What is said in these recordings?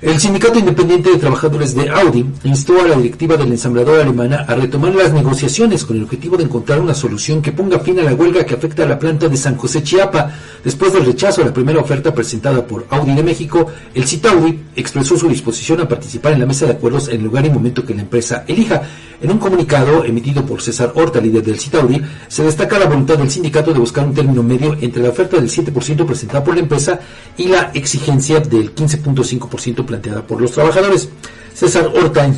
El Sindicato Independiente de Trabajadores de Audi instó a la directiva de la ensambladora alemana a retomar las negociaciones con el objetivo de encontrar una solución que ponga fin a la huelga que afecta a la planta de San José Chiapa. Después del rechazo a la primera oferta presentada por Audi de México, el Citaudi expresó su disposición a participar en la mesa de acuerdos en el lugar y momento que la empresa elija. En un comunicado emitido por César Horta, líder del Citaudi, se destaca la voluntad del sindicato de buscar un término medio entre la oferta del 7% presentada por la empresa y la exigencia del 15.5% planteada por los trabajadores. César Horta,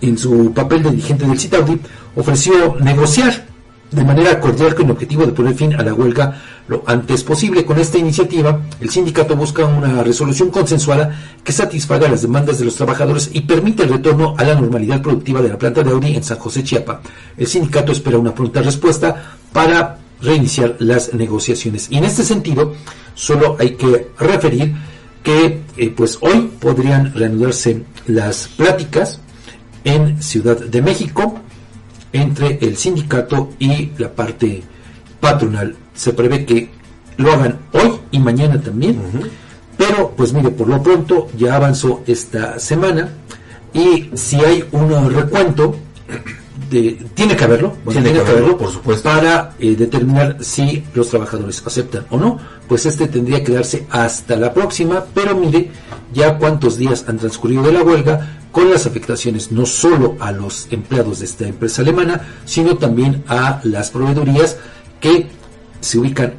en, su papel de dirigente del Citaudi, ofreció negociar de manera cordial con el objetivo de poner fin a la huelga lo antes posible. Con esta iniciativa, el sindicato busca una resolución consensuada que satisfaga las demandas de los trabajadores y permite el retorno a la normalidad productiva de la planta de Audi en San José Chiapa. El sindicato espera una pronta respuesta para reiniciar las negociaciones. Y en este sentido, solo hay que referir que eh, pues hoy podrían reanudarse las pláticas en Ciudad de México entre el sindicato y la parte patronal. Se prevé que lo hagan hoy y mañana también, pero pues mire, por lo pronto ya avanzó esta semana y si hay un recuento, de, tiene que haberlo, tiene, que haberlo, por supuesto, para eh, determinar si los trabajadores aceptan o no, pues este tendría que darse hasta la próxima, pero mire ya cuántos días han transcurrido de la huelga, con las afectaciones no solo a los empleados de esta empresa alemana, sino también a las proveedorías que se ubican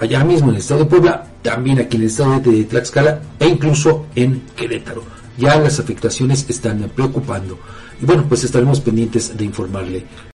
allá mismo en el estado de Puebla, también aquí en el estado de Tlaxcala e incluso en Querétaro. Ya las afectaciones están preocupando. Y bueno, pues estaremos pendientes de informarle